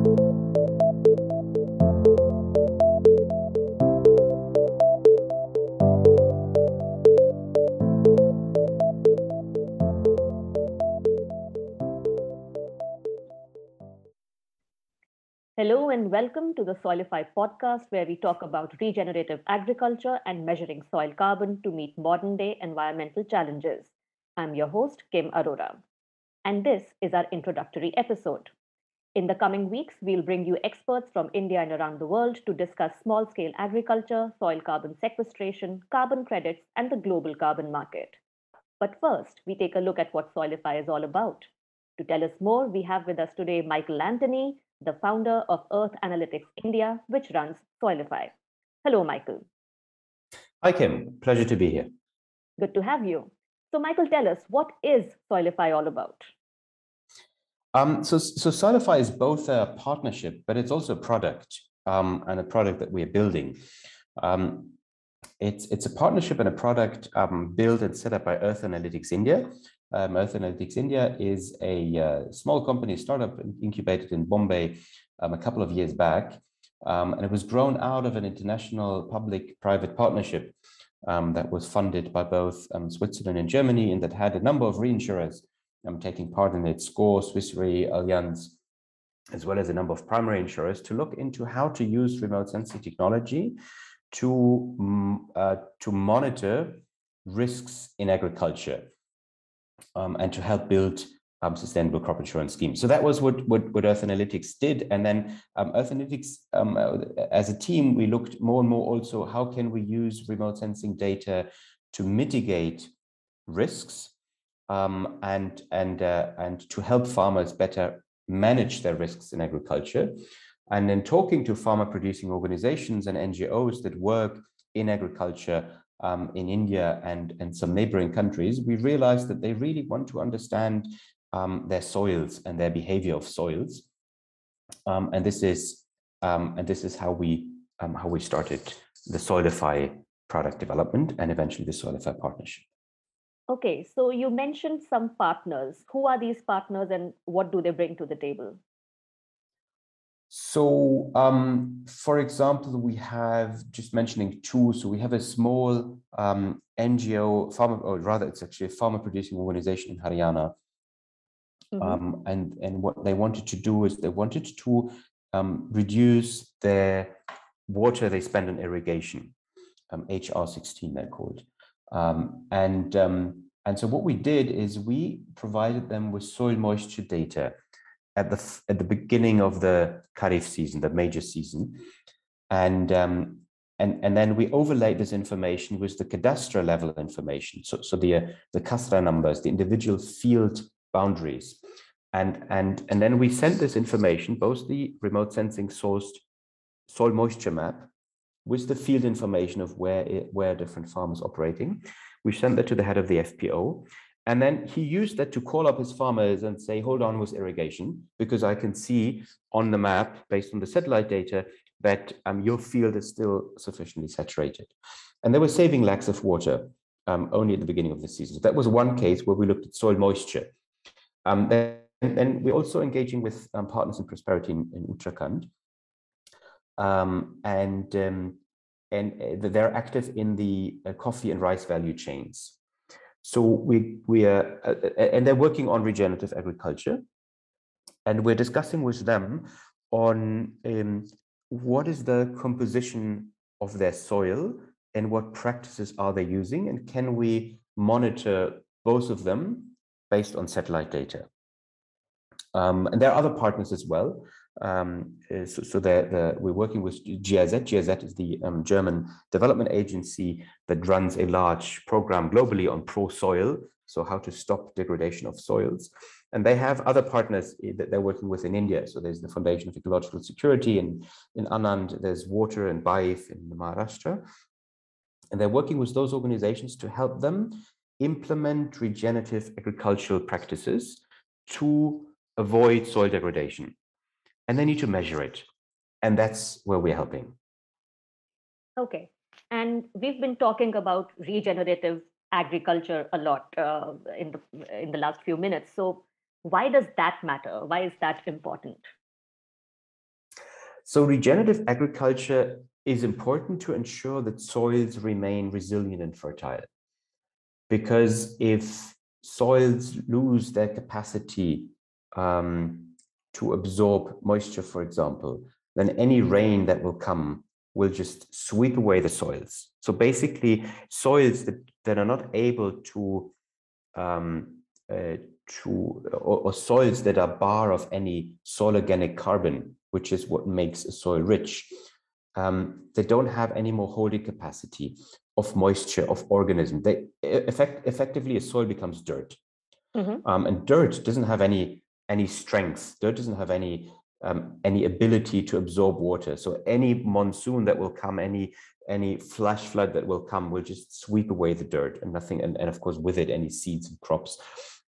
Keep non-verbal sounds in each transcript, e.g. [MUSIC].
Hello and welcome to the Soilify podcast, where we talk about regenerative agriculture and measuring soil carbon to meet modern day environmental challenges. I'm your host, Kim Arora. And this is our introductory episode. In the coming weeks, we'll bring you experts from India and around the world to discuss small scale agriculture, soil carbon sequestration, carbon credits, and the global carbon market. But first, we take a look at what Soilify is all about. To tell us more, we have with us today Michael Anthony, the founder of Earth Analytics India, which runs Soilify. Hello, Michael. Hi, Kim. Pleasure to be here. Good to have you. So, Michael, tell us what is Soilify all about? Um, so, so Soilify is both a partnership, but it's also a product um, and a product that we are building. Um, it's it's a partnership and a product um, built and set up by Earth Analytics India, um, Earth Analytics India is a uh, small company, startup incubated in Bombay um, a couple of years back. And it was grown out of an international public-private partnership um, that was funded by both Switzerland and Germany and that had a number of reinsurers um, taking part in it, SCOR, Swiss Re, Allianz, as well as a number of primary insurers to look into how to use remote sensing technology to, mm, uh, to monitor risks in agriculture um, and to help build um, sustainable crop insurance schemes. So that was what, what, what Earth Analytics did. And then um, Earth Analytics, um, uh, as a team, we looked more and more also, how can we use remote sensing data to mitigate risks um, and, and, uh, and to help farmers better manage their risks in agriculture. And then talking to farmer producing organizations and NGOs that work in agriculture um, in India and, and some neighboring countries, we realized that they really want to understand um, their soils and their behavior of soils. Um, and this is um, and this is how we um, how we started the Soilify product development and eventually the Soilify partnership. Okay, so you mentioned some partners. Who are these partners and what do they bring to the table? So, um, for example, we have just mentioning two. So we have a small um, NGO farmer, or rather, it's actually a farmer producing organization in Haryana. Mm-hmm. Um, and and what they wanted to do is they wanted to um, reduce their water they spend on irrigation, HR16 um, they're called, um, and and so what we did is we provided them with soil moisture data at the at the beginning of the Kharif season, the major season, and um, and and then we overlaid this information with the cadastral level information. So so the uh, the Khasra numbers, the individual field boundaries, and and and then we sent this information, both the remote sensing sourced soil moisture map with the field information of where it, where different farmers operating. We sent that to the head of the FPO, and then he used that to call up his farmers and say, hold on with irrigation, because I can see on the map, based on the satellite data, that um, your field is still sufficiently saturated. And they were saving lakhs of water um, only at the beginning of the season. So that was one case where we looked at soil moisture. Um, then, then, we're also engaging with um, partners in prosperity in, in Uttarakhand. Um, and um, and uh, they're active in the uh, coffee and rice value chains. So we we are, uh, and they're working on regenerative agriculture, and we're discussing with them on um, what is the composition of their soil and what practices are they using, and can we monitor both of them based on satellite data. Um, and there are other partners as well. Um, so, so we're working with GIZ. GIZ is the um, German development agency that runs a large program globally on ProSoil, so how to stop degradation of soils. And they have other partners eh, that they're working with in India. So there's the Foundation of Ecological Security in, in Anand, there's WOTR and BAIF in Maharashtra. And they're working with those organizations to help them implement regenerative agricultural practices to avoid soil degradation and they need to measure it. And that's where we're helping. Okay. And we've been talking about regenerative agriculture a lot uh, in the in the last few minutes. So why does that matter? Why is that important? So regenerative agriculture is important to ensure that soils remain resilient and fertile. Because if soils lose their capacity um, to absorb moisture, for example, then any rain that will come will just sweep away the soils. So basically, soils that, that are not able to um, uh, to or, or, soils that are bar of any soil organic carbon, which is what makes a soil rich, um, they don't have any more holding capacity of moisture of organism. They effect, effectively a soil becomes dirt, mm-hmm. um, and dirt doesn't have any any strength. Dirt doesn't have any um, any ability to absorb water. So any monsoon that will come, any any flash flood that will come, will just sweep away the dirt and nothing, and, and of course with it any seeds and crops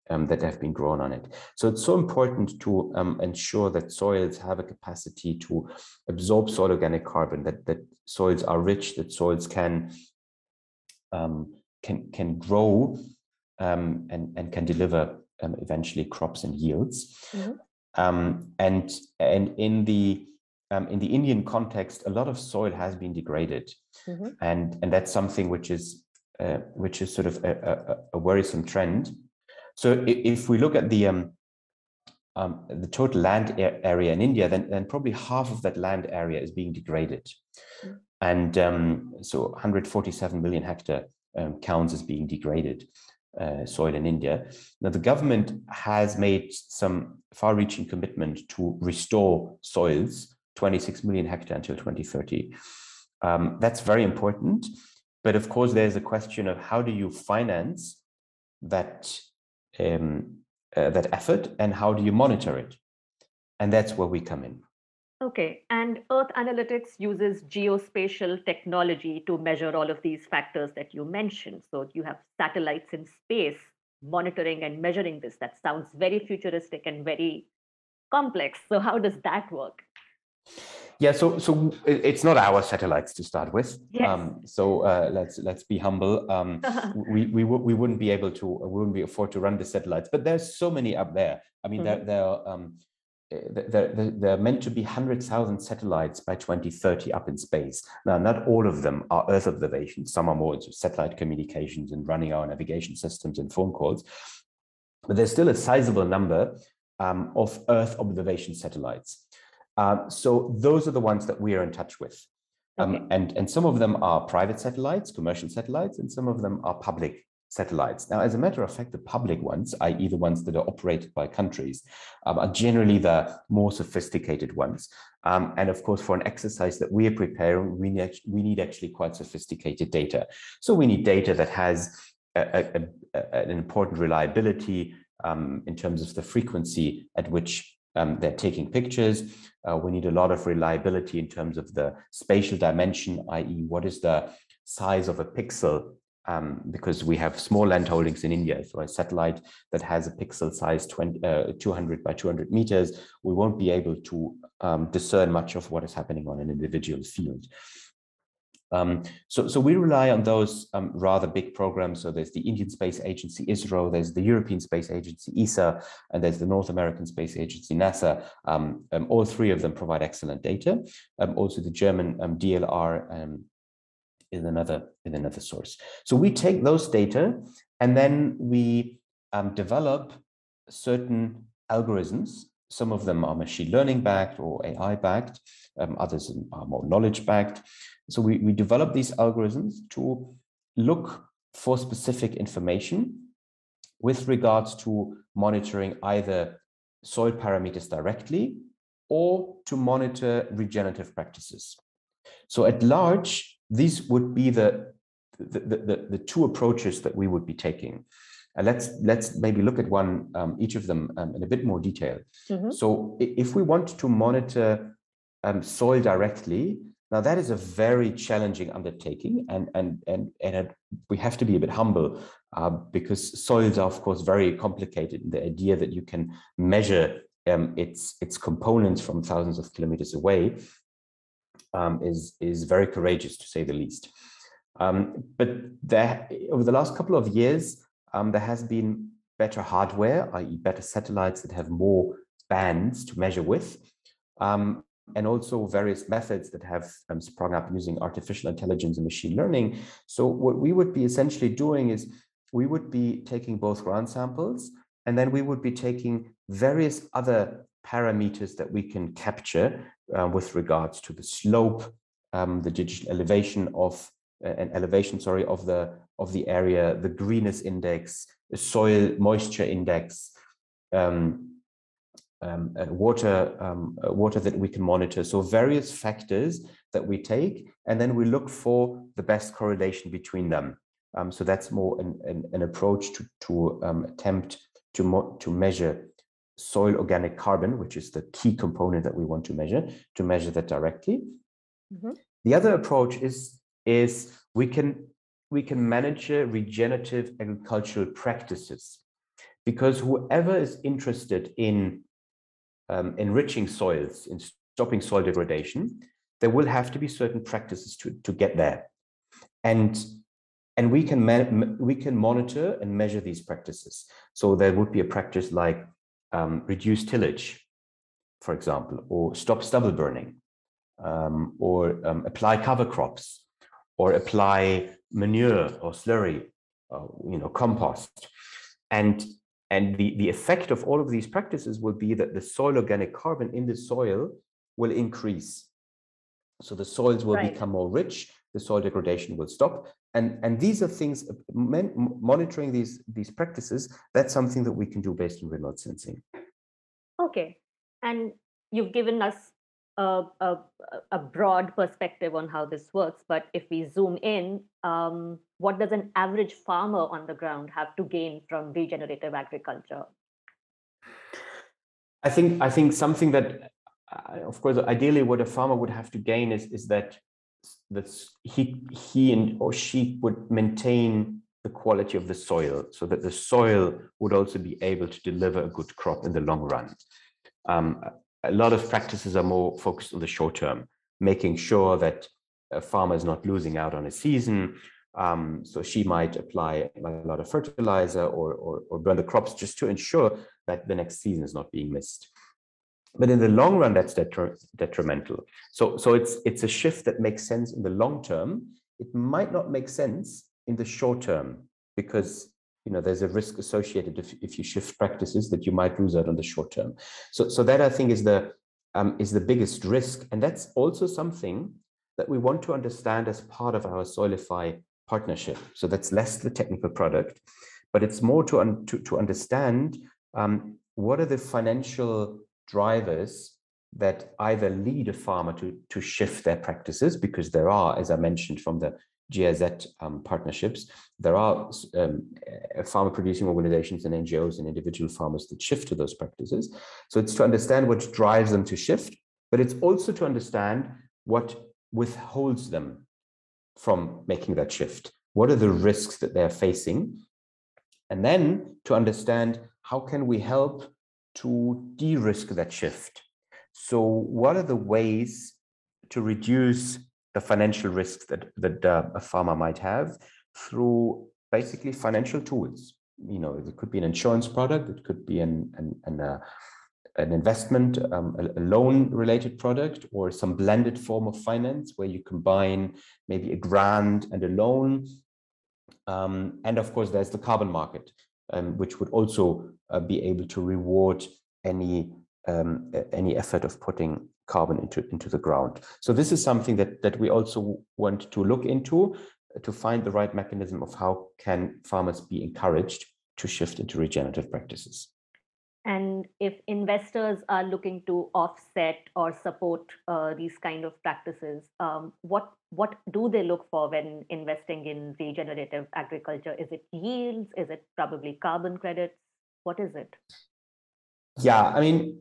um, that have been grown on it. So it's so important to um, ensure that soils have a capacity to absorb soil organic carbon, that that soils are rich, that soils can um, can can grow um, and and can deliver um, eventually crops and yields. Mm-hmm. Um, and and in the um, in the Indian context, a lot of soil has been degraded, mm-hmm. and and that's something which is uh, which is sort of a, a, a, worrisome trend. So if we look at the um, um, the total land area in India, then, then probably half of that land area is being degraded, mm-hmm. and um, so 147 million hectare um, counts as being degraded uh, soil in India. Now, the government has made some far reaching commitment to restore soils, 26 million hectare until 2030. Um, that's very important. But of course, there's a question of how do you finance that, um, uh, that effort and how do you monitor it? And that's where we come in. Okay, and Earth Analytics uses geospatial technology to measure all of these factors that you mentioned. So you have satellites in space monitoring and measuring this. That sounds very futuristic and very complex. So how does that work? Yeah, so so it's not our satellites to start with. Yes. Um, so uh, let's let's be humble. Um, [LAUGHS] we we we wouldn't be able to we wouldn't be afford to run the satellites, but there's so many up there. I mean, mm-hmm. there there are um, there, there, are meant to be 100,000 satellites by 2030 up in space. Now, not all of them are Earth observations. Some are more satellite communications and running our navigation systems and phone calls. But there's still a sizable number um, of Earth observation satellites. Um, so those are the ones that we are in touch with. Um, okay. and, and some of them are private satellites, commercial satellites, and some of them are public satellites. Now, as a matter of fact, the public ones, i.e. the ones that are operated by countries, um, are generally the more sophisticated ones. Um, and of course, for an exercise that we are preparing, we need, we need actually quite sophisticated data. So we need data that has a, a, a, an important reliability um, in terms of the frequency at which um, they're taking pictures. Uh, we need a lot of reliability in terms of the spatial dimension, i.e. what is the size of a pixel um, because we have small land holdings in India. So a satellite that has a pixel size 20, uh, 200 by 200 meters, we won't be able to um, discern much of what is happening on an individual field. Um, so, so we rely on those um, rather big programs. So there's the Indian Space Agency, ISRO, there's the European Space Agency, ESA, and there's the North American Space Agency, NASA. Um, um all three of them provide excellent data. Um, also the German um, DLR in another in another source. So we take those data and then we um, develop certain algorithms. Some of them are machine learning backed or AI backed. Um, others are more knowledge backed. So we, we develop these algorithms to look for specific information with regards to monitoring either soil parameters directly or to monitor regenerative practices. So at large, these would be the, the, the, the, two approaches that we would be taking. And let's let's maybe look at one um, each of them um, in a bit more detail. Mm-hmm. So if we want to monitor um, soil directly, now that is a very challenging undertaking, and and and and we have to be a bit humble uh, because soils are of course very complicated. The idea that you can measure um, its its components from thousands of kilometers away um, is is very courageous to say the least. Um, but there, over the last couple of years, um, there has been better hardware, i.e., better satellites that have more bands to measure with. Um, and also various methods that have um, sprung up using artificial intelligence and machine learning. So what we would be essentially doing is we would be taking both ground samples and then we would be taking various other parameters that we can capture uh, with regards to the slope, um, the digital elevation of uh, an elevation, sorry, of the of the area, the greenness index, the soil moisture index, um, um, water um, water that we can monitor. So various factors that we take, and then we look for the best correlation between them. Um, so that's more an, an, an approach to to um, attempt to to measure soil organic carbon, which is the key component that we want to measure, to measure that directly. Mm-hmm. The other approach is is we can we can manage regenerative agricultural practices because whoever is interested in um, enriching soils, in stopping soil degradation, there will have to be certain practices to, to get there. And, and we, can man, we can monitor and measure these practices. So there would be a practice like um, reduce tillage, for example, or stop stubble burning, um, or um, apply cover crops, or apply manure or slurry, uh, you know, compost. And and the, the effect of all of these practices will be that the soil organic carbon in the soil will increase. So the soils will right. become more rich, the soil degradation will stop. And, and these are things, uh, monitoring these, these practices, that's something that we can do based on remote sensing. Okay. And you've given us a, a, a, broad perspective on how this works, but if we zoom in, um, what does an average farmer on the ground have to gain from regenerative agriculture? I think I think something that, uh, of course, ideally, what a farmer would have to gain is is that that he he and or she would maintain the quality of the soil, so that the soil would also be able to deliver a good crop in the long run. Um, a lot of practices are more focused on the short term, making sure that a farmer is not losing out on a season. Um, so she might apply a lot of fertilizer or, or, or burn the crops just to ensure that the next season is not being missed. But in the long run, that's detri detrimental. So, so it's it's a shift that makes sense in the long term. It might not make sense in the short term because you know there's a risk associated if, if you shift practices that you might lose out on the short term so so that i think is the um, is the biggest risk and that's also something that we want to understand as part of our soilify partnership so that's less the technical product but it's more to un, to, to understand um, what are the financial drivers that either lead a farmer to to shift their practices because there are as i mentioned from the GIZ um, partnerships. There are um, farmer producing organizations and NGOs and individual farmers that shift to those practices. So it's to understand what drives them to shift, but it's also to understand what withholds them from making that shift. What are the risks that they're facing? And then to understand how can we help to de-risk that shift? So what are the ways to reduce the financial risks that that uh, a farmer might have through basically financial tools. You know, it could be an insurance product, it could be an an an, uh, an investment, um, a, a loan-related product, or some blended form of finance where you combine maybe a grant and a loan. Um, and of course, there's the carbon market, um, which would also uh, be able to reward any um, any effort of putting carbon into, into the ground. So this is something that, that we also want to look into uh, to find the right mechanism of how can farmers be encouraged to shift into regenerative practices. And if investors are looking to offset or support uh, these kind of practices, um, what what do they look for when investing in regenerative agriculture? Is it yields? Is it probably carbon credits? What is it? Yeah, I mean,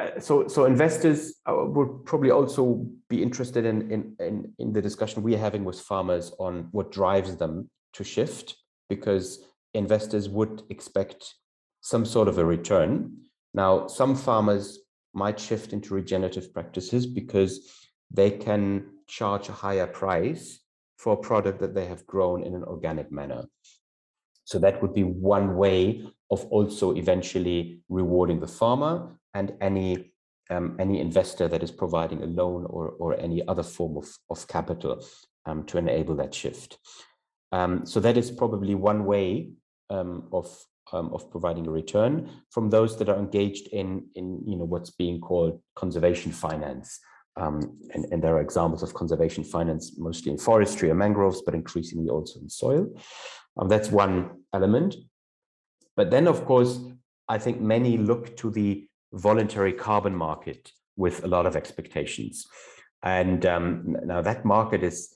uh, so so investors uh, would probably also be interested in, in in in the discussion we're having with farmers on what drives them to shift because investors would expect some sort of a return now some farmers might shift into regenerative practices because they can charge a higher price for a product that they have grown in an organic manner so that would be one way of also eventually rewarding the farmer and any um, any investor that is providing a loan or, or any other form of, of capital um, to enable that shift. Um, so that is probably one way um, of, um, of providing a return from those that are engaged in, in you know, what's being called conservation finance. Um, and, and, there are examples of conservation finance, mostly in forestry or mangroves, but increasingly also in soil. That's one element. But then, of course, I think many look to the voluntary carbon market with a lot of expectations. And um, now that market is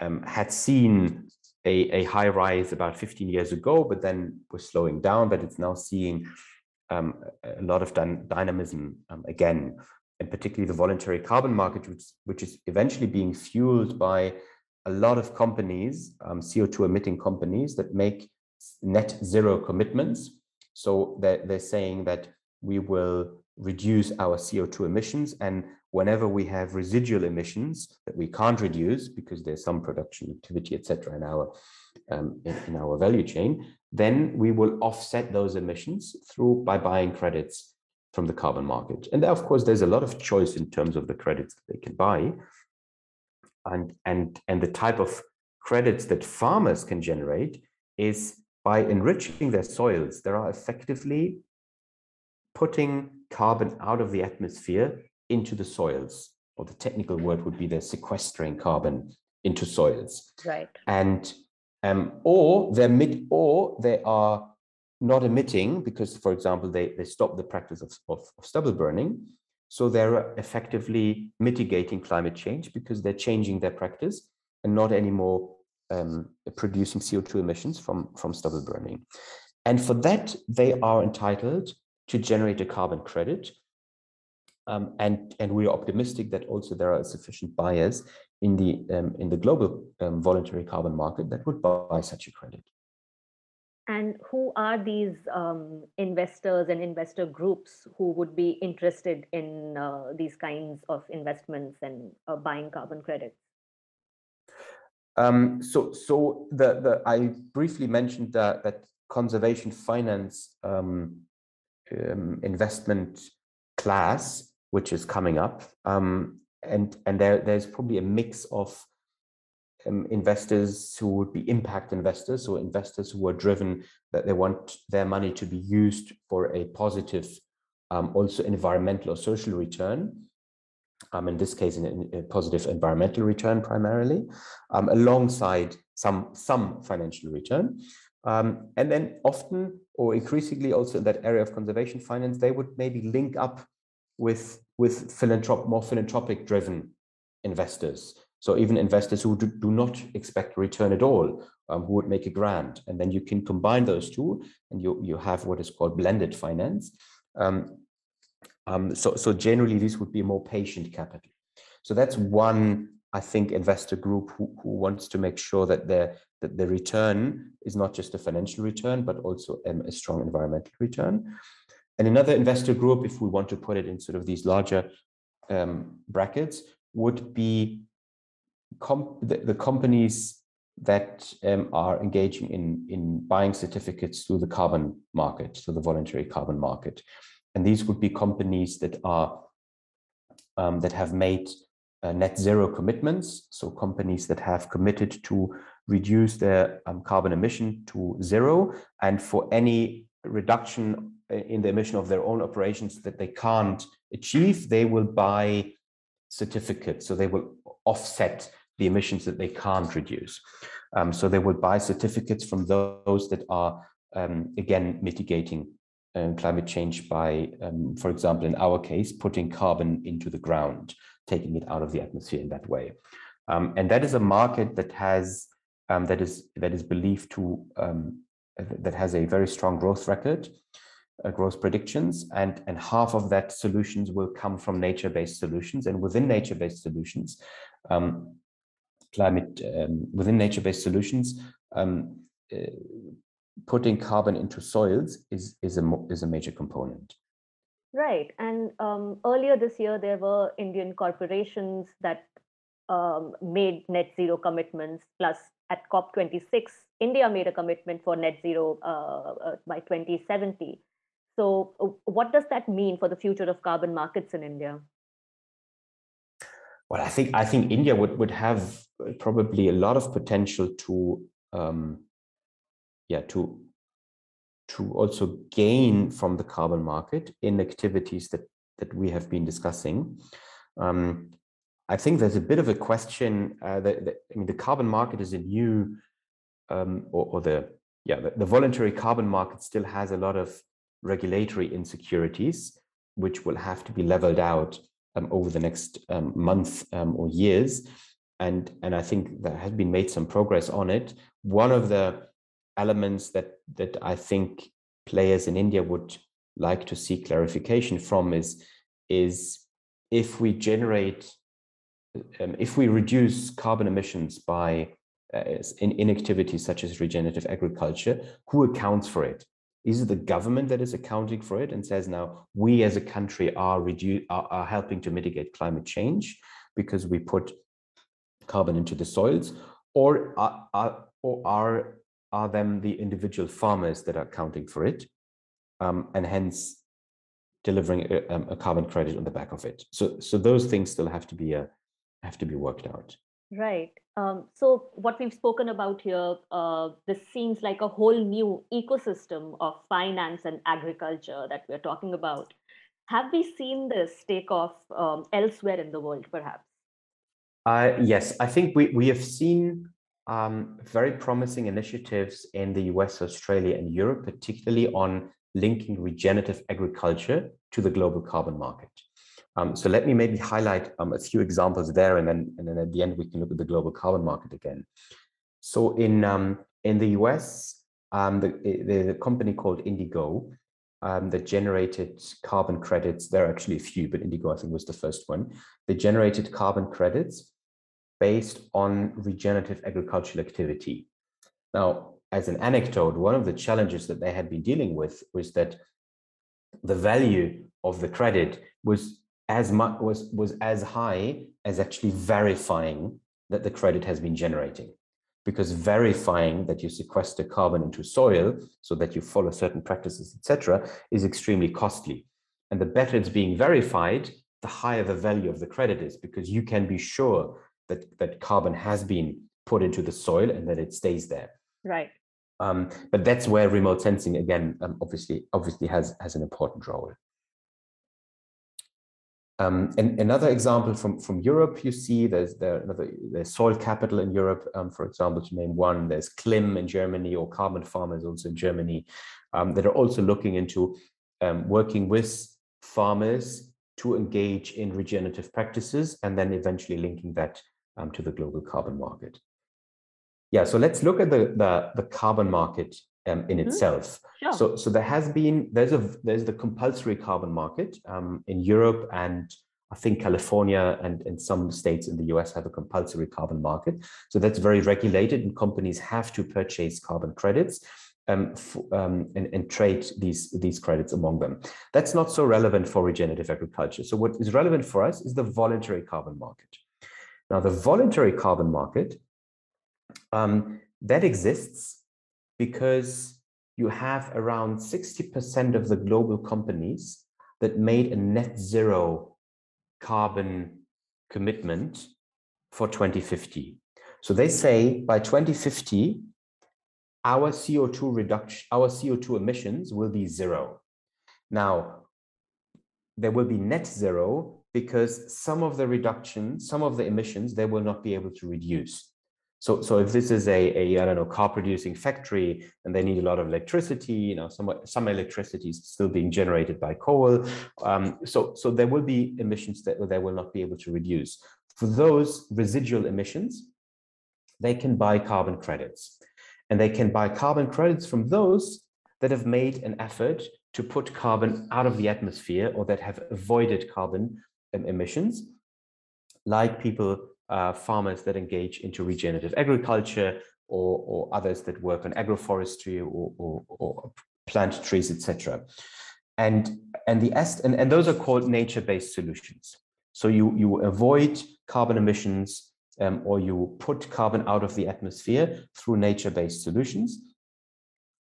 um, had seen a, a, high rise about 15 years ago, but then was slowing down, but it's now seeing um, a lot of dynamism um, again, and particularly the voluntary carbon market, which, which is eventually being fueled by a lot of companies, um, CO2 emitting companies that make net zero commitments. So they're, they're saying that we will reduce our CO2 emissions. And whenever we have residual emissions that we can't reduce because there's some production activity, et cetera, in our, um, in, in our value chain, then we will offset those emissions through by buying credits from the carbon market. And of course, there's a lot of choice in terms of the credits that they can buy. And, and, and the type of credits that farmers can generate is by enriching their soils, they are effectively putting carbon out of the atmosphere into the soils, or the technical word would be they're sequestering carbon into soils. Right. And um, or they're mid, or they are not emitting because, for example, they, they stop the practice of, of, of stubble burning. So they're effectively mitigating climate change because they're changing their practice and not anymore um, producing CO2 emissions from, from stubble burning. And for that, they are entitled to generate a carbon credit. Um, and, and we are optimistic that also there are sufficient buyers in the, um, in the global um, voluntary carbon market that would buy such a credit. And who are these um, investors and investor groups who would be interested in uh, these kinds of investments and uh, buying carbon credits? Um, so, so the, the I briefly mentioned that that conservation finance um, um, investment class which is coming up, um, and and there there's probably a mix of um, investors who would be impact investors, or investors who are driven that they want their money to be used for a positive, um, also environmental or social return. Um, in this case, in a positive environmental return primarily, um, alongside some some financial return. Um, and then often or increasingly also in that area of conservation finance, they would maybe link up with, with philanthrop more philanthropic driven investors. So even investors who do, do not expect return at all, um, who would make a grant. And then you can combine those two and you, you have what is called blended finance. Um, um, so, so generally, this would be more patient capital. So that's one I think investor group who, who wants to make sure that the that the return is not just a financial return but also um, a strong environmental return. And another investor group, if we want to put it in sort of these larger um, brackets, would be the, the, companies that um, are engaging in, in buying certificates through the carbon market, through the voluntary carbon market. And these would be companies that are um, that have made uh, net zero commitments. So companies that have committed to reduce their um, carbon emission to zero. And for any reduction uh, in the emission of their own operations that they can't achieve, they will buy certificates. So they will offset the emissions that they can't reduce. Um, so they would buy certificates from those that are, um, again, mitigating um, climate change by, um, for example, in our case, putting carbon into the ground taking it out of the atmosphere in that way. Um, and that is a market that has um, that is that is believed to that has a very strong growth record, uh, growth predictions, and and half of that solutions will come from nature-based solutions, and within nature-based solutions, um, climate um, within nature-based solutions. Um, uh, putting carbon into soils is is a is a major component. Right. And um, earlier this year, there were Indian corporations that um, made net zero commitments. Plus, at COP26, India made a commitment for net zero uh, uh, by 2070. So, uh, what does that mean for the future of carbon markets in India? Well, I think I think India would would have probably a lot of potential to, um, yeah, to to also gain from the carbon market in activities that that we have been discussing. Um, I think there's a bit of a question uh, that, that, I mean the carbon market is a new um, or, or, the yeah the, the, voluntary carbon market still has a lot of regulatory insecurities which will have to be leveled out um, over the next um, month um, or years and and I think there has been made some progress on it. One of the elements that that I think players in India would like to see clarification from is is if we generate um, if we reduce carbon emissions by uh, in, in activities such as regenerative agriculture, who accounts for it? Is it the government that is accounting for it and says now we as a country are, reduce, are, are helping to mitigate climate change because we put carbon into the soils, or are, are, or are, are them the individual farmers that are accounting for it um, and hence delivering a, um, a, carbon credit on the back of it? So, so those things still have to be a, uh, have to be worked out. Right. Um, so what we've spoken about here, uh, this seems like a whole new ecosystem of finance and agriculture that we're talking about. Have we seen this take off um, elsewhere in the world, perhaps? Uh, yes, I think we, we have seen um, very promising initiatives in the US, Australia, and Europe, particularly on linking regenerative agriculture to the global carbon market. Um, so let me maybe highlight um, a few examples there, and then and then at the end we can look at the global carbon market again. So in um, in the US, um, the, the, the company called Indigo um, that generated carbon credits. There are actually a few, but Indigo I think was the first one. They generated carbon credits based on regenerative agricultural activity. Now, as an anecdote, one of the challenges that they had been dealing with was that the value of the credit was as much was was as high as actually verifying that the credit has been generating. Because verifying that you sequester carbon into soil so that you follow certain practices etc is extremely costly. And the better it's being verified the higher the value of the credit is because you can be sure that that carbon has been put into the soil and that it stays there. Right. Um, but that's where remote sensing again um, obviously obviously has has an important role um, and another example from, from Europe, you see there's there there's soil capital in Europe, um, for example, to name one. There's Klim in Germany or Carbon Farmers also in Germany um, that are also looking into um, working with farmers to engage in regenerative practices and then eventually linking that um, to the global carbon market. Yeah, so let's look at the, the, the carbon market um, in mm-hmm. itself. Sure. So, so there has been there's a there's the compulsory carbon market um, in Europe and I think California and, and some states in the US have a compulsory carbon market. So that's very regulated, and companies have to purchase carbon credits. Um, f- um, and, and, trade these these credits among them. That's not so relevant for regenerative agriculture. So what is relevant for us is the voluntary carbon market. Now, the voluntary carbon market um, that exists because you have around 60% of the global companies that made a net zero carbon commitment for 2050. So they say by 2050, our CO2 reduction, our CO2 emissions will be zero. Now, there will be net zero because some of the reduction, some of the emissions, they will not be able to reduce. So, so if this is a, a, I don't know, car producing factory and they need a lot of electricity, you know, some, some electricity is still being generated by coal. Um, so, so there will be emissions that they will not be able to reduce. For those residual emissions, they can buy carbon credits and they can buy carbon credits from those that have made an effort to put carbon out of the atmosphere or that have avoided carbon emissions, like people uh, farmers that engage into regenerative agriculture or, or others that work on agroforestry or, or, or plant trees, etc. And, and, the and, and those are called nature-based solutions. So you, you avoid carbon emissions um, or you put carbon out of the atmosphere through nature-based solutions.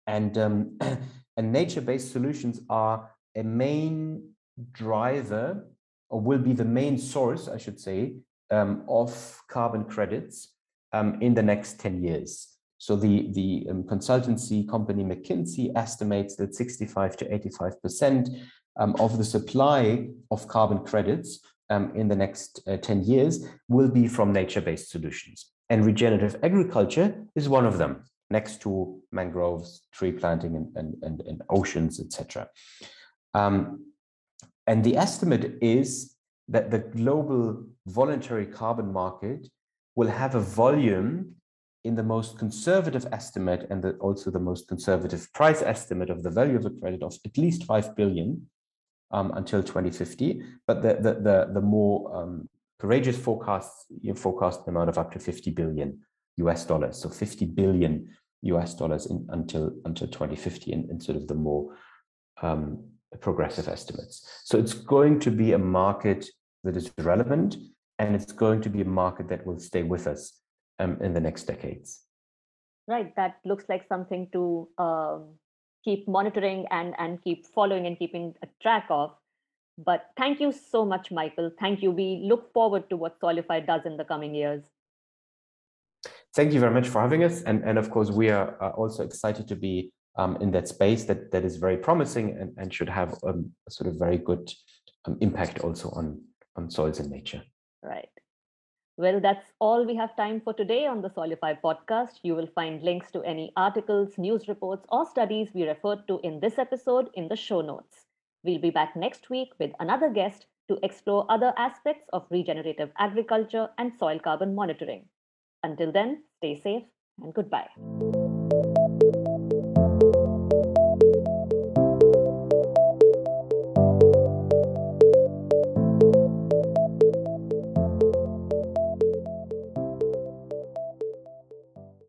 And, um, [CLEARS THROAT] And nature-based solutions are a main driver or will be the main source, I should say, um, of carbon credits um, in the next 10 years. So the, the um, consultancy company McKinsey estimates that 65 to 85% um, of the supply of carbon credits um, in the next uh, 10 years will be from nature-based solutions. And regenerative agriculture is one of them, next to mangroves, tree planting, and, and, and, and oceans, etc. Um, and the estimate is that the global voluntary carbon market will have a volume in the most conservative estimate and the, also the most conservative price estimate of the value of the credit of at least 5 billion um, until 2050. But the, the, the, the more um, courageous forecasts you forecast the amount of up to 50 billion US dollars. So 50 billion US dollars in, until, until 2050 in, in sort of the more um, progressive estimates. So it's going to be a market that is relevant and it's going to be a market that will stay with us um, in the next decades. Right, that looks like something to um, keep monitoring and and keep following and keeping a track of. But thank you so much, Michael. Thank you. We look forward to what Soilify does in the coming years. Thank you very much for having us. And, and of course, we are also excited to be um, in that space that, that is very promising and, and should have um, a sort of very good um, impact also on, on soils and nature. Right. Well, that's all we have time for today on the Soilify podcast. You will find links to any articles, news reports, or studies we referred to in this episode in the show notes. We'll be back next week with another guest to explore other aspects of regenerative agriculture and soil carbon monitoring. Until then, stay safe and goodbye.